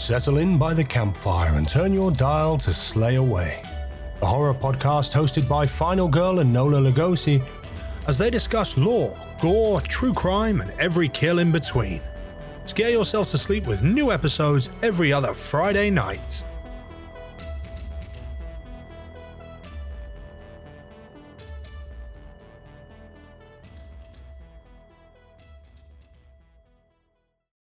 Settle in by the campfire and turn your dial to Slay Away, the horror podcast hosted by Final Girl and Nola Lugosi, as they discuss lore, gore, true crime, and every kill in between. Scare yourself to sleep with new episodes every other Friday night.